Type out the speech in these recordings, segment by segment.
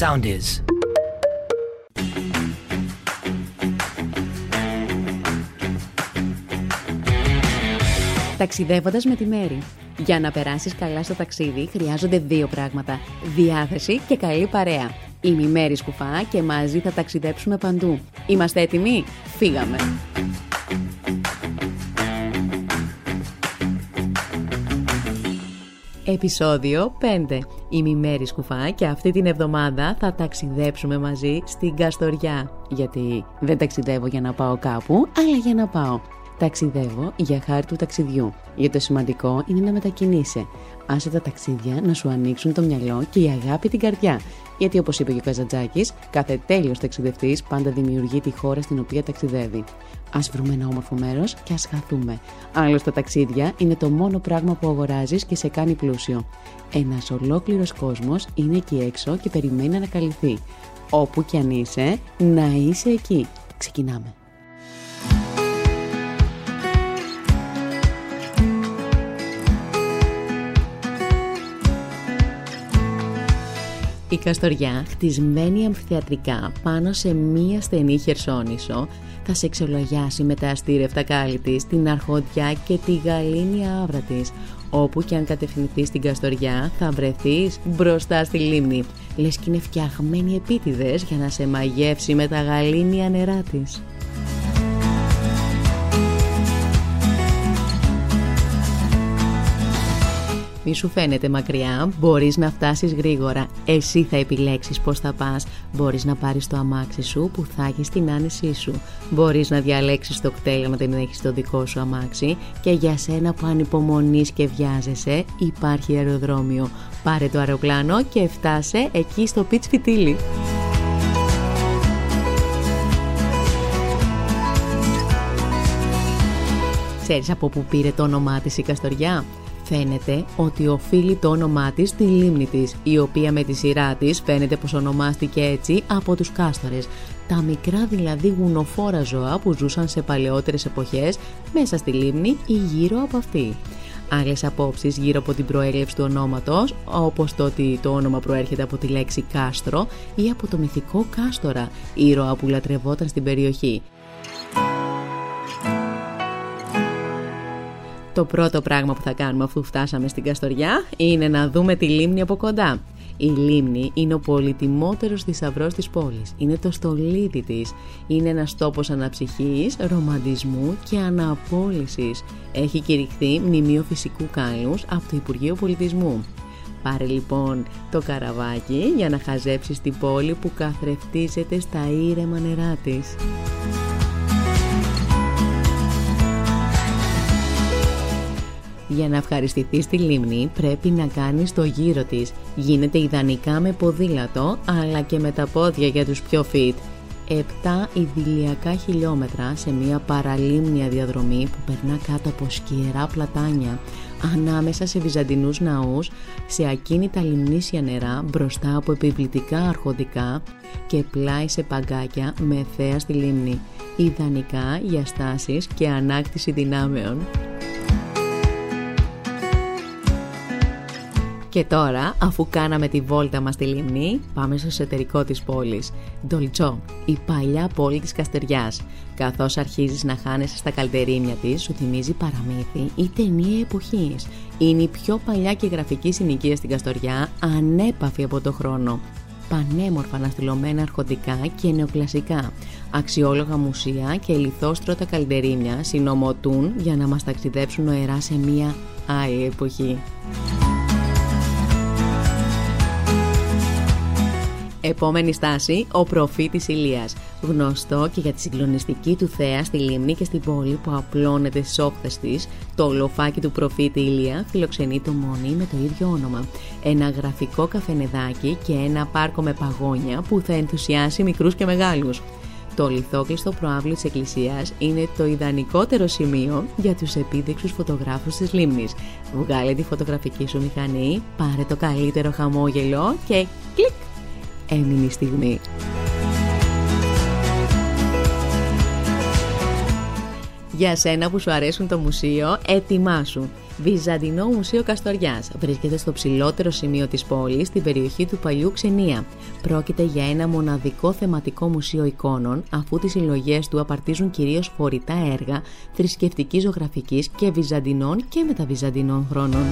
sound is. Ταξιδεύοντας με τη Μέρη. Για να περάσεις καλά στο ταξίδι χρειάζονται δύο πράγματα. Διάθεση και καλή παρέα. Είμαι η Μέρη Σκουφά και μαζί θα ταξιδέψουμε παντού. Είμαστε έτοιμοι; Φύγαμε! Επισόδιο 5. Είμαι η Μέρη Σκουφά και αυτή την εβδομάδα θα ταξιδέψουμε μαζί στην Καστοριά. Γιατί δεν ταξιδεύω για να πάω κάπου, αλλά για να πάω. Ταξιδεύω για χάρη του ταξιδιού. Γιατί το σημαντικό είναι να μετακινείσαι. Άσε τα ταξίδια να σου ανοίξουν το μυαλό και η αγάπη την καρδιά. Γιατί όπως είπε και ο Καζαντζάκης, κάθε τέλειος ταξιδευτής πάντα δημιουργεί τη χώρα στην οποία ταξιδεύει. Α βρούμε ένα όμορφο μέρος και ας χαθούμε. Άλλωστε, τα ταξίδια είναι το μόνο πράγμα που αγοράζεις και σε κάνει πλούσιο. Ένας ολόκληρος κόσμος είναι εκεί έξω και περιμένει να ανακαλυφθεί. Όπου κι αν είσαι, να είσαι εκεί. Ξεκινάμε. Η Καστοριά, χτισμένη αμφιθεατρικά πάνω σε μία στενή χερσόνησο, θα σε εξολογιάσει με τα αστήρευτα κάλλη της, την αρχοντιά και τη γαλήνια άβρα της. Όπου και αν κατευθυνθείς στην Καστοριά θα βρεθείς μπροστά στη λίμνη. Λες και είναι φτιαγμένοι επίτηδες για να σε μαγεύσει με τα γαλήνια νερά της. Μη σου φαίνεται μακριά, μπορείς να φτάσεις γρήγορα. Εσύ θα επιλέξεις πώς θα πας. Μπορείς να πάρεις το αμάξι σου που θα έχεις την άνεσή σου. Μπορείς να διαλέξεις το κτέλ αν δεν έχεις το δικό σου αμάξι. Και για σένα που ανυπομονείς και βιάζεσαι, υπάρχει αεροδρόμιο. Πάρε το αεροπλάνο και φτάσε εκεί στο πιτς φιτίλι. Ξέρεις από πού πήρε το όνομά της η Καστοριά; Φαίνεται ότι οφείλει το όνομά της στη λίμνη της, η οποία με τη σειρά της φαίνεται πως ονομάστηκε έτσι από τους κάστορες, τα μικρά δηλαδή γουνοφόρα ζώα που ζούσαν σε παλαιότερες εποχές μέσα στη λίμνη ή γύρω από αυτή. Άλλες απόψεις γύρω από την προέλευση του ονόματος, όπως το ότι το όνομα προέρχεται από τη λέξη κάστρο ή από το μυθικό κάστορα, ήρωα που λατρευόταν στην περιοχή. Το πρώτο πράγμα που θα κάνουμε αφού φτάσαμε στην Καστοριά είναι να δούμε τη λίμνη από κοντά. Η λίμνη είναι ο πολυτιμότερος θησαυρός της πόλης. Είναι το στολίδι της. Είναι ένας τόπος αναψυχής, ρομαντισμού και αναπόλυσης. Έχει κηρυχθεί μνημείο φυσικού κάλους από το Υπουργείο Πολιτισμού. Πάρε λοιπόν το καραβάκι για να χαζέψεις την πόλη που καθρεφτίζεται στα ήρεμα νερά της. Για να ευχαριστηθείς τη λίμνη πρέπει να κάνεις το γύρο της. Γίνεται ιδανικά με ποδήλατο αλλά και με τα πόδια για τους πιο fit. 7 ιδηλιακά χιλιόμετρα σε μια παραλίμνια διαδρομή που περνά κάτω από σκιερά πλατάνια ανάμεσα σε βυζαντινούς ναούς, σε ακίνητα λιμνήσια νερά μπροστά από επιβλητικά αρχοντικά και πλάι σε παγκάκια με θέα στη λίμνη, ιδανικά για στάσεις και ανάκτηση δυνάμεων. Και τώρα, αφού κάναμε τη βόλτα μας στη λίμνη, πάμε στο εσωτερικό της πόλης. Ντολτσό, η παλιά πόλη της Καστεριάς. Καθώς αρχίζεις να χάνεσαι στα καλτερίμια της, σου θυμίζει παραμύθι ή ταινία εποχής. Είναι η πιο παλιά και γραφική συνοικία στην Καστοριά, ανέπαφη από το χρόνο πανέμορφα αναστηλωμένα αρχοντικά και νεοκλασικά. Αξιόλογα μουσεία και λιθόστρωτα καλντερίμια συνομωτούν για να μας ταξιδέψουν νοερά σε μία άλλη εποχή. Επόμενη στάση, ο προφήτης Ηλίας. Γνωστό και για τη συγκλονιστική του θέα στη λίμνη και στην πόλη που απλώνεται στις όχθες της, το ολοφάκι του προφήτη Ηλία φιλοξενεί το μονί με το ίδιο όνομα. Ένα γραφικό καφενεδάκι και ένα πάρκο με παγόνια που θα ενθουσιάσει μικρούς και μεγάλους. Το λιθόκλειστο προάβλιο της εκκλησίας είναι το ιδανικότερο σημείο για τους επίδεξους φωτογράφους της λίμνης. Βγάλε τη φωτογραφική σου μηχανή, πάρε το καλύτερο χαμόγελο και κλικ! Έμεινε η στιγμή. Για σένα που σου αρέσουν το μουσείο, ετοιμάσου. Βυζαντινό Μουσείο Καστοριάς βρίσκεται στο ψηλότερο σημείο της πόλης, στην περιοχή του Παλιού Ξενία. Πρόκειται για ένα μοναδικό θεματικό μουσείο εικόνων, αφού τις συλλογές του απαρτίζουν κυρίως φορητά έργα θρησκευτικής ζωγραφικής και βυζαντινών και μεταβυζαντινών χρόνων.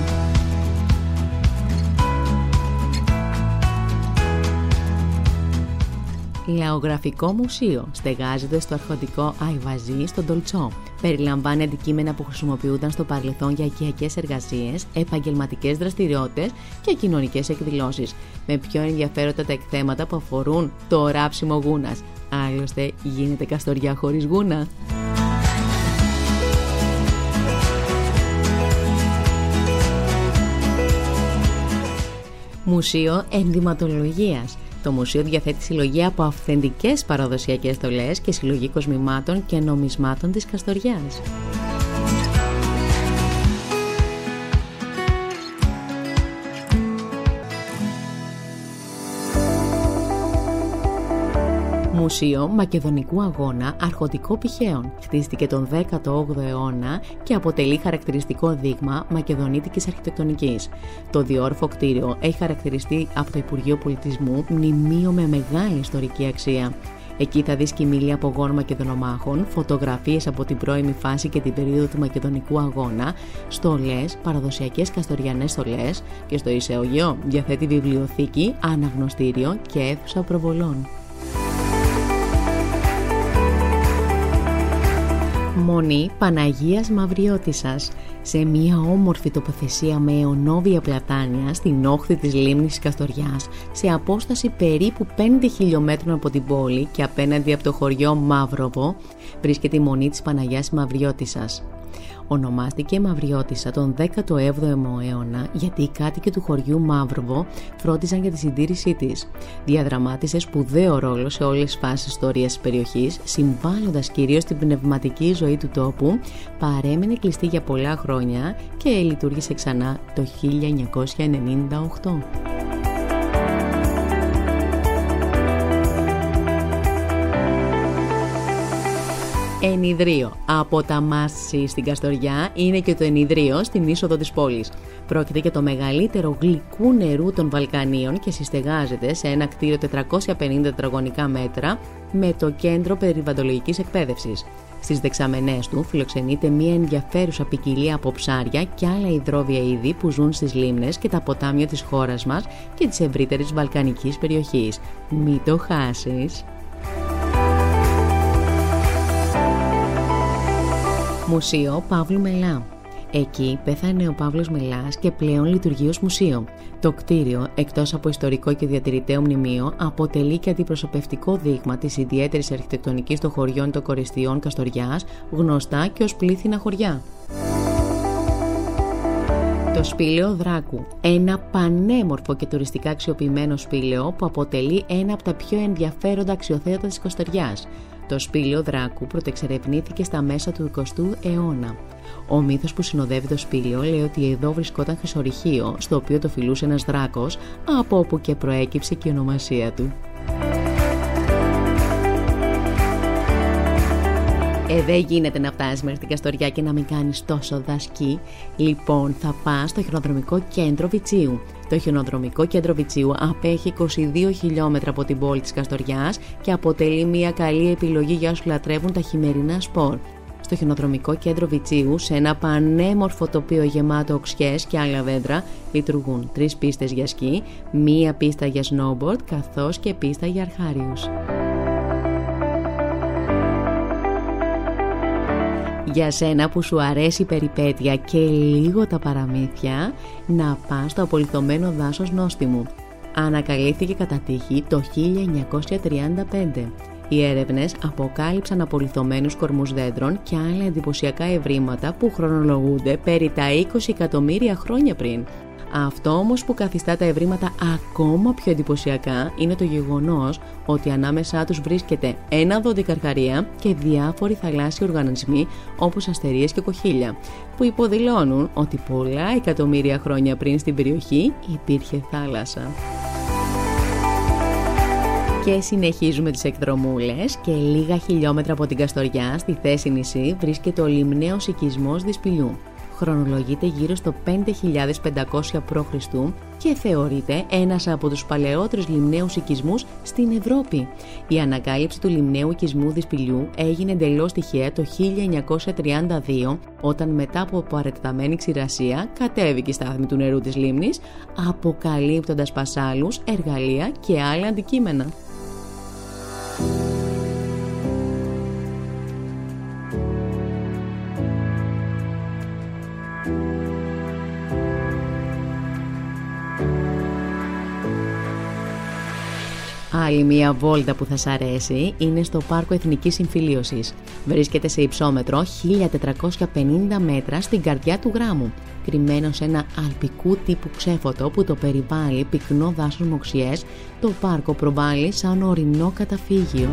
Λαογραφικό Μουσείο στεγάζεται στο αρχοντικό Αϊβαζί στον Τολτσό. Περιλαμβάνει αντικείμενα που χρησιμοποιούνταν στο παρελθόν για οικιακές εργασίες, επαγγελματικές δραστηριότητες και κοινωνικές εκδηλώσεις, με πιο ενδιαφέροντα τα εκθέματα που αφορούν το ράψιμο γούνας. Άλλωστε, γίνεται καστοριά χωρίς γούνα. Μουσείο Ενδυματολογίας το μουσείο διαθέτει συλλογή από αυθεντικές παραδοσιακές στολές και συλλογή κοσμημάτων και νομισμάτων της Καστοριάς. Μουσείο Μακεδονικού Αγώνα Αρχοντικό Πηχαίων. Χτίστηκε τον 18ο αιώνα και αποτελεί χαρακτηριστικό δείγμα μακεδονίτικης αρχιτεκτονικής. Το διόρφο κτίριο έχει χαρακτηριστεί από το Υπουργείο Πολιτισμού μνημείο με μεγάλη ιστορική αξία. Εκεί θα δεις κοιμήλια απογόνων Μακεδονομάχων, φωτογραφίες από την πρώιμη φάση και την περίοδο του Μακεδονικού Αγώνα, στολές, παραδοσιακές καστοριανές στολές και στο Ισεογείο διαθέτει βιβλιοθήκη, αναγνωστήριο και αίθουσα προβολών. Μονή Παναγίας Μαυριώτισσας σε μια όμορφη τοποθεσία με αιωνόβια πλατάνια στην όχθη της λίμνης Καστοριάς σε απόσταση περίπου 5 χιλιόμετρων από την πόλη και απέναντι από το χωριό Μαύροβο βρίσκεται η Μονή της Παναγιάς Μαυριώτισσας. Ονομάστηκε Μαυριώτισσα τον 17ο αιώνα γιατί οι κάτοικοι του χωριού Μαύροβο φρόντιζαν για τη συντήρησή της. Διαδραμάτισε σπουδαίο ρόλο σε όλες τις φάσεις ιστορίας της περιοχής, συμβάλλοντας κυρίως στην πνευματική ζωή του τόπου, παρέμεινε κλειστή για πολλά χρόνια και λειτουργήσε ξανά το 1998. Ενιδρίο. Από τα Μάση στην Καστοριά είναι και το Ενιδρίο στην είσοδο της πόλης. Πρόκειται για το μεγαλύτερο γλυκού νερού των Βαλκανίων και συστεγάζεται σε ένα κτίριο 450 τετραγωνικά μέτρα με το κέντρο περιβαλλοντολογικής εκπαίδευσης. Στις δεξαμενές του φιλοξενείται μια ενδιαφέρουσα ποικιλία από ψάρια και άλλα υδρόβια είδη που ζουν στις λίμνες και τα ποτάμια της χώρας μας και της ευρύτερης βαλκανικής περιοχής. Μην το χάσεις! Μουσείο Παύλου Μελά. Εκεί πέθανε ο Παύλος Μελάς και πλέον λειτουργεί ως μουσείο. Το κτίριο, εκτός από ιστορικό και διατηρηταίο μνημείο, αποτελεί και αντιπροσωπευτικό δείγμα της ιδιαίτερης αρχιτεκτονικής των χωριών των Κοριστιών Καστοριάς, γνωστά και ως πλήθυνα χωριά. Το σπήλαιο Δράκου. Ένα πανέμορφο και τουριστικά αξιοποιημένο σπήλαιο που αποτελεί ένα από τα πιο ενδιαφέροντα αξιοθέατα της Καστοριάς. Το σπήλαιο Δράκου πρωτεξερευνήθηκε στα μέσα του 20ου αιώνα. Ο μύθος που συνοδεύει το σπήλαιο λέει ότι εδώ βρισκόταν χρυσορυχείο, στο οποίο το φιλούσε ένας δράκος, από όπου και προέκυψε και η ονομασία του. Ε, δεν γίνεται να φτάσεις μέχρι την Καστοριά και να μην κάνεις τόσο δασκή. Λοιπόν, θα πας στο χειροδρομικό κέντρο Βιτσίου. Το χιονοδρομικό κέντρο Βιτσίου απέχει 22 χιλιόμετρα από την πόλη της Καστοριάς και αποτελεί μια καλή επιλογή για όσους λατρεύουν τα χειμερινά σπορ. Στο χιονοδρομικό κέντρο Βιτσίου, σε ένα πανέμορφο τοπίο γεμάτο οξιές και άλλα δέντρα, λειτουργούν τρεις πίστες για σκι, μία πίστα για snowboard καθώς και πίστα για αρχάριους. Για σένα που σου αρέσει η περιπέτεια και λίγο τα παραμύθια, να πας στο απολυθωμένο δάσος νόστιμου. Ανακαλύφθηκε κατά τύχη το 1935. Οι έρευνες αποκάλυψαν απολυθωμένους κορμούς δέντρων και άλλα εντυπωσιακά ευρήματα που χρονολογούνται περί τα 20 εκατομμύρια χρόνια πριν. Αυτό όμως που καθιστά τα ευρήματα ακόμα πιο εντυπωσιακά είναι το γεγονός ότι ανάμεσά τους βρίσκεται ένα δοντικαρχαρία και διάφοροι θαλάσσιοι οργανισμοί όπως αστερίες και κοχύλια που υποδηλώνουν ότι πολλά εκατομμύρια χρόνια πριν στην περιοχή υπήρχε θάλασσα. Και συνεχίζουμε τις εκδρομούλες και λίγα χιλιόμετρα από την Καστοριά στη θέση νησί βρίσκεται ο λιμναίος οικισμός Δυσπηλιού χρονολογείται γύρω στο 5500 π.Χ. και θεωρείται ένας από τους παλαιότερους λιμναίους οικισμούς στην Ευρώπη. Η ανακάλυψη του λιμναίου οικισμού Δυσπηλιού έγινε εντελώς τυχαία το 1932 όταν μετά από παρετεταμένη ξηρασία κατέβηκε η στάθμη του νερού της λίμνης αποκαλύπτοντας πασάλους, εργαλεία και άλλα αντικείμενα. Άλλη μία βόλτα που θα σας αρέσει είναι στο Πάρκο Εθνικής Συμφιλίωσης. Βρίσκεται σε υψόμετρο 1450 μέτρα στην καρδιά του γράμμου, κρυμμένο σε ένα αλπικού τύπου ξέφωτο που το περιβάλλει πυκνό δάσος μοξιές, το πάρκο προβάλλει σαν ορεινό καταφύγιο.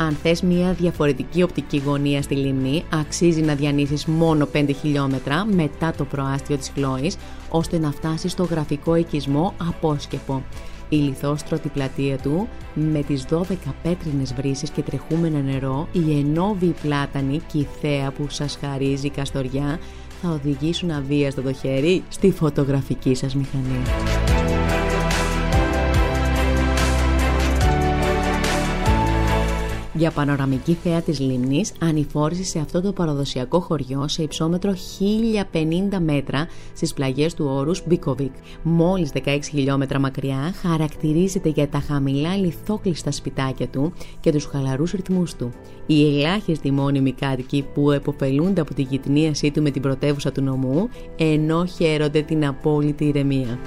Αν θες μια διαφορετική οπτική γωνία στη λίμνη, αξίζει να διανύσεις μόνο 5 χιλιόμετρα μετά το προάστιο της Χλώης, ώστε να φτάσεις στο γραφικό οικισμό Απόσκεπο. Η λιθόστρωτη πλατεία του, με τις 12 πέτρινες βρύσεις και τρεχούμενο νερό, η ενόβη πλάτανη και η θέα που σας χαρίζει η Καστοριά, θα οδηγήσουν αβίαστα το χέρι στη φωτογραφική σας μηχανή. Για πανοραμική θέα της λίμνης ανηφόρησε σε αυτό το παραδοσιακό χωριό σε υψόμετρο 1050 μέτρα στις πλαγιές του όρους Μπίκοβικ. Μόλις 16 χιλιόμετρα μακριά χαρακτηρίζεται για τα χαμηλά λιθόκλειστα σπιτάκια του και τους χαλαρούς ρυθμούς του. Οι ελάχιστοι μόνιμοι κάτοικοι που επωφελούνται από τη γυτνίασή του με την πρωτεύουσα του νομού ενώ χαίρονται την απόλυτη ηρεμία.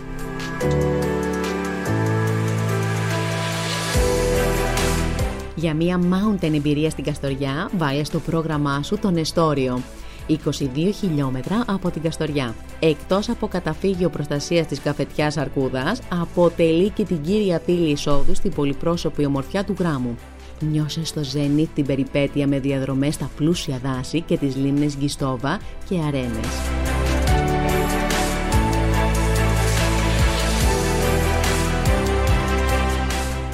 Για μια mountain εμπειρία στην Καστοριά, βάλε στο πρόγραμμά σου τον Εστόριο. 22 χιλιόμετρα από την Καστοριά. Εκτός από καταφύγιο προστασίας της καφετιάς Αρκούδας, αποτελεί και την κύρια πύλη εισόδου στην πολυπρόσωπη ομορφιά του γράμμου. Νιώσες στο ζένιθ την περιπέτεια με διαδρομές στα πλούσια δάση και τις λίμνες Γκιστόβα και Αρένες.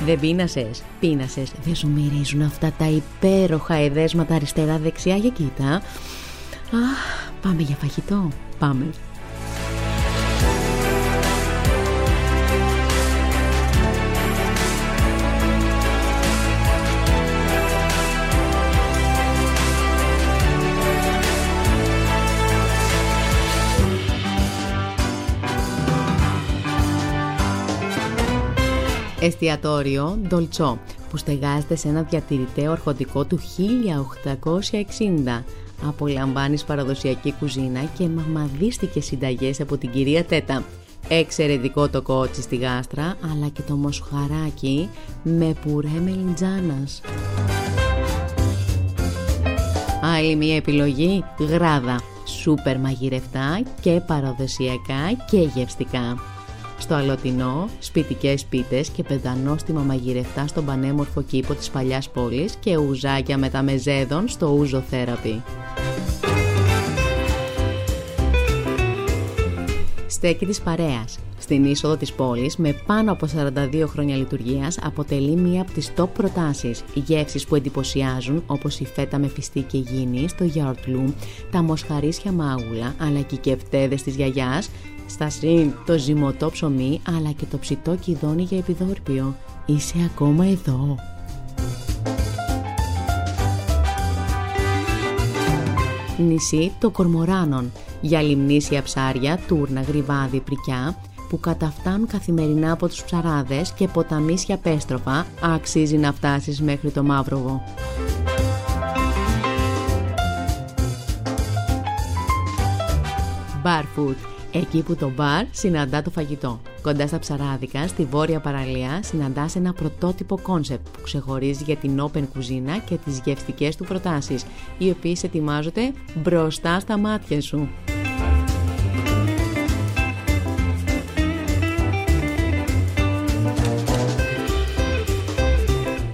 Δεν πείνασε. Πείνασε. Δεν σου μυρίζουν αυτά τα υπέροχα εδέσματα αριστερά-δεξιά για κοίτα. Α, πάμε για φαγητό. Πάμε. Εστιατόριο Ντολτσό που στεγάζεται σε ένα διατηρητέο αρχοντικό του 1860. Απολαμβάνεις παραδοσιακή κουζίνα και μαμαδίστικες συνταγές από την κυρία Τέτα. Εξαιρετικό το κότσι στη γάστρα, αλλά και το μοσχαράκι με πουρέ μελιτζάνας. Άλλη μια επιλογή, γράδα. Σούπερ μαγειρευτά και παραδοσιακά και γευστικά στο Αλωτινό, σπιτικές πίτες και πεντανόστιμα μαγειρευτά στον πανέμορφο κήπο της παλιάς πόλης και ουζάκια με τα μεζέδων στο Ούζο Θέραπη. Στέκη της Παρέας, στην είσοδο της πόλης με πάνω από 42 χρόνια λειτουργίας αποτελεί μία από τις top προτάσεις. Γεύσεις που εντυπωσιάζουν όπως η φέτα με φιστί και γίνη στο γιαουρτλού, τα μοσχαρίσια μάγουλα αλλά και οι κεφτέδες της γιαγιάς στα συν το ζυμωτό ψωμί αλλά και το ψητό κιδόνι για επιδόρπιο. Είσαι ακόμα εδώ. Νησί των Κορμοράνων για λιμνήσια ψάρια, τούρνα, γρυβάδι, πρικιά που καταφτάνουν καθημερινά από τους ψαράδες και ποταμίσια πέστροφα αξίζει να φτάσεις μέχρι το Μαύροβο. Barfoot Εκεί που το μπαρ συναντά το φαγητό. Κοντά στα ψαράδικα, στη βόρεια παραλία, συναντάς ένα πρωτότυπο κόνσεπτ που ξεχωρίζει για την open κουζίνα και τις γευστικές του προτάσεις, οι οποίες ετοιμάζονται μπροστά στα μάτια σου.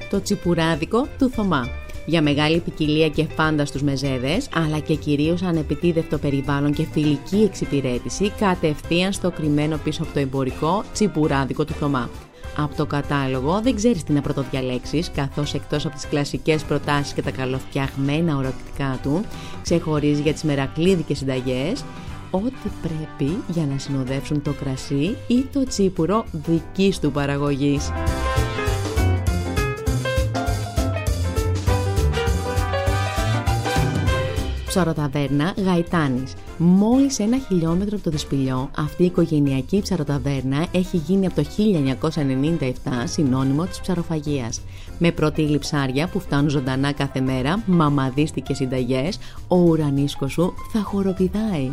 Το τσιπουράδικο του Θωμά για μεγάλη ποικιλία και φάντα στους μεζέδες, αλλά και κυρίως ανεπιτίδευτο περιβάλλον και φιλική εξυπηρέτηση κατευθείαν στο κρυμμένο πίσω από το εμπορικό τσιπουράδικο του Θωμά. Από το κατάλογο δεν ξέρεις τι να πρωτοδιαλέξεις, καθώς εκτός από τις κλασικές προτάσεις και τα καλοφτιαγμένα ορατικά του, ξεχωρίζει για τις μερακλίδικες συνταγές, ό,τι πρέπει για να συνοδεύσουν το κρασί ή το τσίπουρο δικής του παραγωγής. Ψαροταβέρνα Γαϊτάνης. Μόλις ένα χιλιόμετρο από το Δεσπηλιό, αυτή η οικογενειακή ψαροταβέρνα έχει γίνει από το 1997 συνώνυμο της ψαροφαγίας. Με πρώτη ψάρια που φτάνουν ζωντανά κάθε μέρα, μαμαδίστικες συνταγές, ο ουρανίσκος σου θα χοροπηδάει.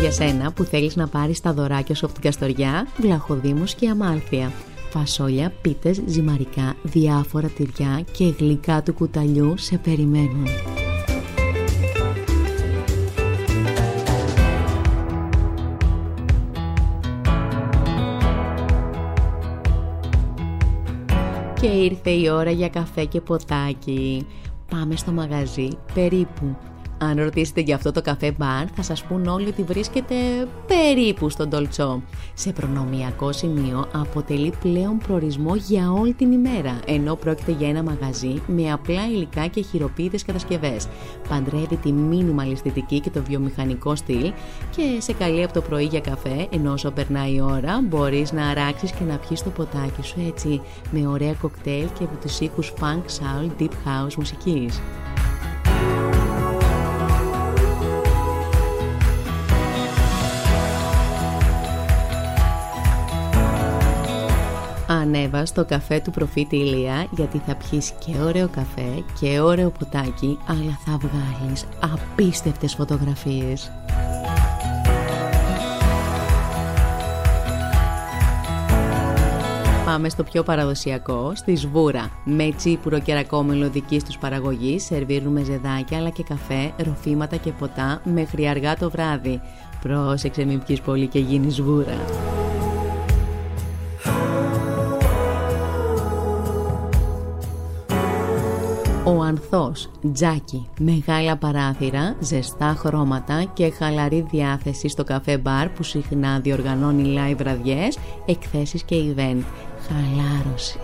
Για σένα που θέλεις να πάρεις τα δωράκια σου από την Καστοριά, Βλαχοδήμος και Αμάλθεια φασόλια, πίτες, ζυμαρικά, διάφορα τυριά και γλυκά του κουταλιού σε περιμένουν. Και ήρθε η ώρα για καφέ και ποτάκι. Πάμε στο μαγαζί περίπου αν ρωτήσετε για αυτό το καφέ μπαρ, θα σας πούν όλοι ότι βρίσκεται περίπου στον Τολτσό. Σε προνομιακό σημείο αποτελεί πλέον προορισμό για όλη την ημέρα, ενώ πρόκειται για ένα μαγαζί με απλά υλικά και χειροποίητες κατασκευές. Παντρεύει τη μήνυμα αισθητική και το βιομηχανικό στυλ και σε καλεί από το πρωί για καφέ, ενώ όσο περνάει η ώρα μπορείς να αράξεις και να πιεις το ποτάκι σου έτσι, με ωραία κοκτέιλ και από τους ήχους funk, soul, deep house μουσικής. Ανέβα στο καφέ του προφήτη Ηλία γιατί θα πιείς και ωραίο καφέ και ωραίο ποτάκι αλλά θα βγάλεις απίστευτες φωτογραφίες. Πάμε στο πιο παραδοσιακό, στη σβούρα. Με τσίπουρο και ρακόμελο δικής τους παραγωγής σερβίρουμε ζεδάκια αλλά και καφέ, ροφήματα και ποτά μέχρι αργά το βράδυ. Πρόσεξε μην πιείς πολύ και γίνεις σβούρα. Ο Ανθός, τζάκι, μεγάλα παράθυρα, ζεστά χρώματα και χαλαρή διάθεση στο καφέ μπαρ που συχνά διοργανώνει live βραδιές, εκθέσεις και event. Χαλάρωση.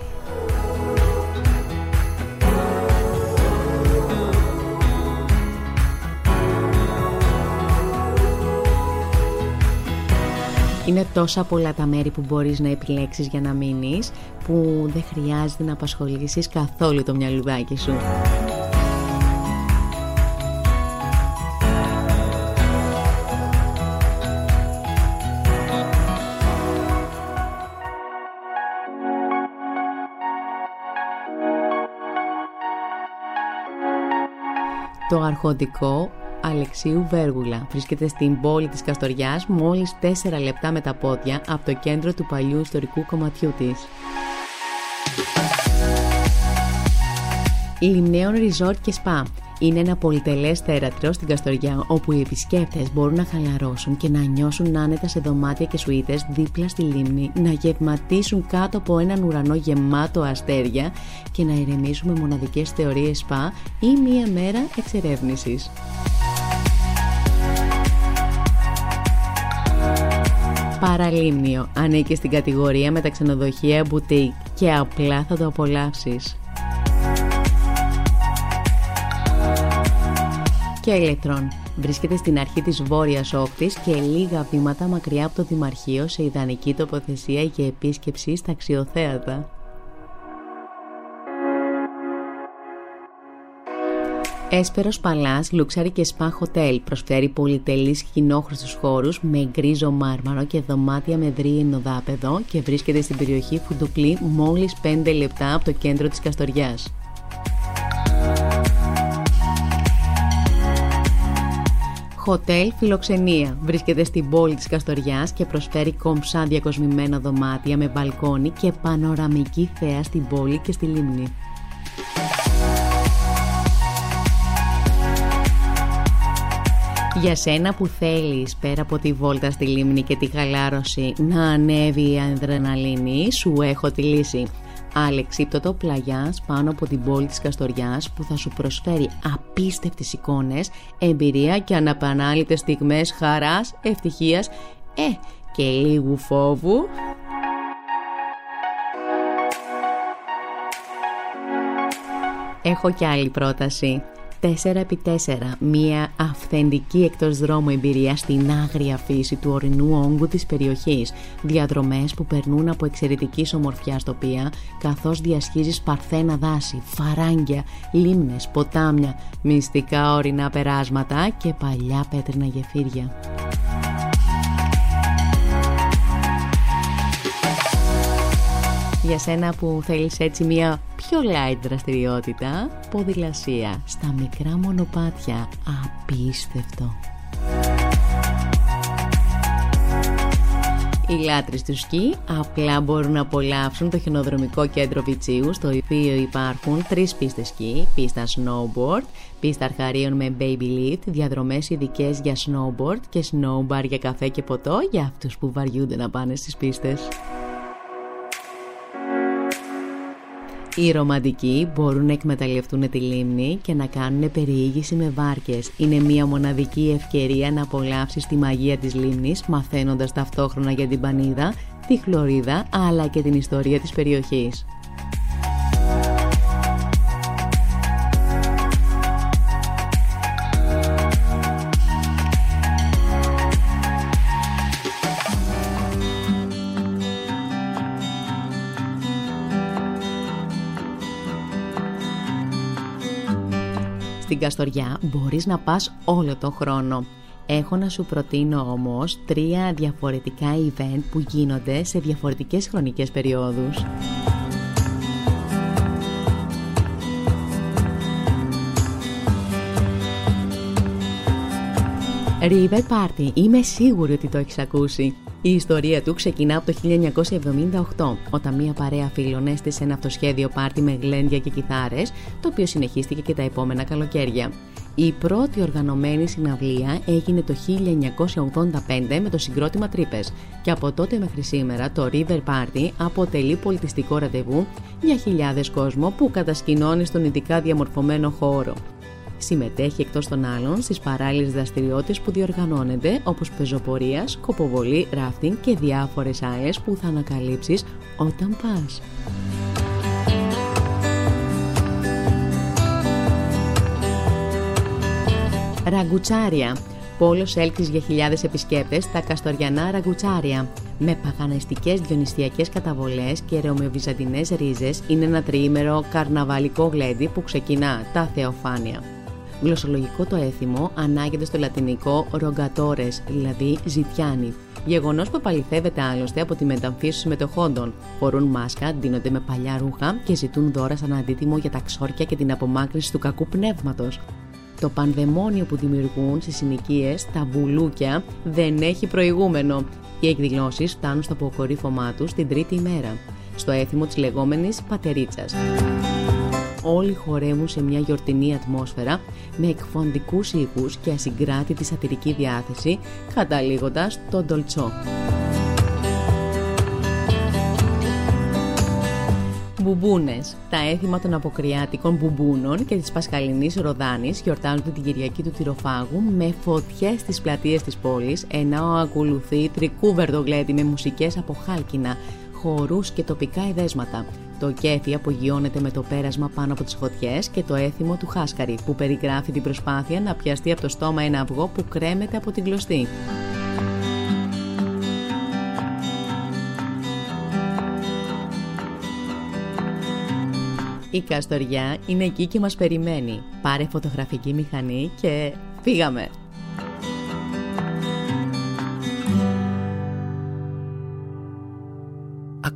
Είναι τόσα πολλά τα μέρη που μπορείς να επιλέξεις για να μείνεις που δεν χρειάζεται να απασχολήσεις καθόλου το μυαλουδάκι σου. Το αρχοντικό Αλεξίου Βέργουλα. Βρίσκεται στην πόλη της Καστοριάς μόλις 4 λεπτά με τα πόδια από το κέντρο του παλιού ιστορικού κομματιού της. Λιμνέων Resort και Spa είναι ένα πολυτελές θέρατρο στην Καστοριά όπου οι επισκέπτες μπορούν να χαλαρώσουν και να νιώσουν άνετα σε δωμάτια και σουίτες δίπλα στη λίμνη, να γευματίσουν κάτω από έναν ουρανό γεμάτο αστέρια και να ηρεμήσουν με μοναδικές θεωρίες σπα ή μία μέρα εξερεύνησης. Παραλίμνιο ανήκει στην κατηγορία με τα ξενοδοχεία boutique και απλά θα το απολαύσεις. Και ηλεκτρών. Βρίσκεται στην αρχή της βόρειας όχθης και λίγα βήματα μακριά από το Δημαρχείο σε ιδανική τοποθεσία για επίσκεψη στα αξιοθέατα. Έσπερος Παλάς Luxury και Spa Hotel προσφέρει πολυτελείς κοινόχρηστους χώρους με γκρίζο μάρμαρο και δωμάτια με ενοδάπεδο και βρίσκεται στην περιοχή Φουντουκλή μόλις 5 λεπτά από το κέντρο της Καστοριάς. Χοτέλ Φιλοξενία βρίσκεται στην πόλη της Καστοριάς και προσφέρει κομψά διακοσμημένα δωμάτια με μπαλκόνι και πανοραμική θέα στην πόλη και στη λίμνη. Για σένα που θέλεις πέρα από τη βόλτα στη λίμνη και τη χαλάρωση να ανέβει η αδρεναλίνη σου έχω τη λύση. Αλεξίπτωτο πλαγιάς πάνω από την πόλη της Καστοριάς που θα σου προσφέρει απίστευτες εικόνες, εμπειρία και αναπανάλητες στιγμές χαράς, ευτυχίας, ε, και λίγου φόβου. Έχω κι άλλη πρόταση. 4x4, μια αυθεντική εκτός δρόμου εμπειρία στην άγρια φύση του ορεινού όγκου της περιοχής, διαδρομές που περνούν από εξαιρετική ομορφιά τοπία, καθώς διασχίζεις παρθένα δάση, φαράγγια, λίμνες, ποτάμια, μυστικά ορεινά περάσματα και παλιά πέτρινα γεφύρια. Για σένα που θέλεις έτσι μια πιο light δραστηριότητα, ποδηλασία στα μικρά μονοπάτια, απίστευτο. Οι λάτρεις του σκι απλά μπορούν να απολαύσουν το χιονοδρομικό κέντρο Βιτσίου στο οποίο υπάρχουν τρεις πίστες σκι, πίστα snowboard, πίστα αρχαρίων με baby lift, διαδρομές ειδικές για snowboard και snowbar για καφέ και ποτό για αυτούς που βαριούνται να πάνε στις πίστες. Οι ρομαντικοί μπορούν να εκμεταλλευτούν τη λίμνη και να κάνουν περιήγηση με βάρκες. Είναι μια μοναδική ευκαιρία να απολαύσεις τη μαγεία της λίμνης μαθαίνοντας ταυτόχρονα για την Πανίδα, τη Χλωρίδα αλλά και την ιστορία της περιοχής. Καστοριά μπορείς να πας όλο τον χρόνο. Έχω να σου προτείνω όμως τρία διαφορετικά event που γίνονται σε διαφορετικές χρονικές περιόδους. River Party, είμαι σίγουρη ότι το έχεις ακούσει. Η ιστορία του ξεκινά από το 1978, όταν μία παρέα φίλων έστησε ένα αυτοσχέδιο πάρτι με γλέντια και κιθάρες, το οποίο συνεχίστηκε και τα επόμενα καλοκαίρια. Η πρώτη οργανωμένη συναυλία έγινε το 1985 με το συγκρότημα Τρύπες και από τότε μέχρι σήμερα το River Party αποτελεί πολιτιστικό ραντεβού για χιλιάδες κόσμο που κατασκηνώνει στον ειδικά διαμορφωμένο χώρο. Συμμετέχει εκτός των άλλων στις παράλληλες δραστηριότητες που διοργανώνεται όπως πεζοπορίας, σκοποβολή, ράφτινγκ και διάφορες άλλες που θα ανακαλύψεις όταν πας. Ραγκουτσάρια Πόλος έλξης για χιλιάδες επισκέπτες στα Καστοριανά Ραγκουτσάρια. Με παγανεστικές διονυστιακές καταβολές και ρεομιοβυζαντινές ρίζες είναι ένα τριήμερο καρναβαλικό γλέντι που ξεκινά τα Θεοφάνεια. Γλωσσολογικό το έθιμο ανάγεται στο λατινικό ρογκατόρες, δηλαδή ζητιάνι. Γεγονός που επαληθεύεται άλλωστε από τη μεταμφίεση μετοχόντων. Φορούν μάσκα, ντύνονται με παλιά ρούχα και ζητούν δώρα σαν αντίτιμο για τα ξόρκια και την απομάκρυνση του κακού πνεύματος. Το πανδαιμόνιο που δημιουργούν στις συνοικίες, τα μπουλούκια, δεν έχει προηγούμενο. Οι εκδηλώσεις φτάνουν στο αποκορύφωμά τους την τρίτη ημέρα, στο έθιμο της λεγόμενης πατερίτσας όλοι χορεύουν σε μια γιορτινή ατμόσφαιρα με εκφοντικούς ήχους και ασυγκράτητη σατυρική διάθεση, καταλήγοντας τον Ντολτσό. Μπουμπούνες. Τα έθιμα των αποκριάτικων μπουμπούνων και της Πασχαλινής Ροδάνης γιορτάζονται την Κυριακή του Τυροφάγου με φωτιές στις πλατείες της πόλης, ενώ ακολουθεί τρικούβερδο γλέντι με μουσικές από χάλκινα, χορούς και τοπικά εδέσματα. Το κέφι απογειώνεται με το πέρασμα πάνω από τις φωτιές και το έθιμο του χάσκαρη που περιγράφει την προσπάθεια να πιαστεί από το στόμα ένα αυγό που κρέμεται από την κλωστή. Η Καστοριά είναι εκεί και μας περιμένει. Πάρε φωτογραφική μηχανή και φύγαμε!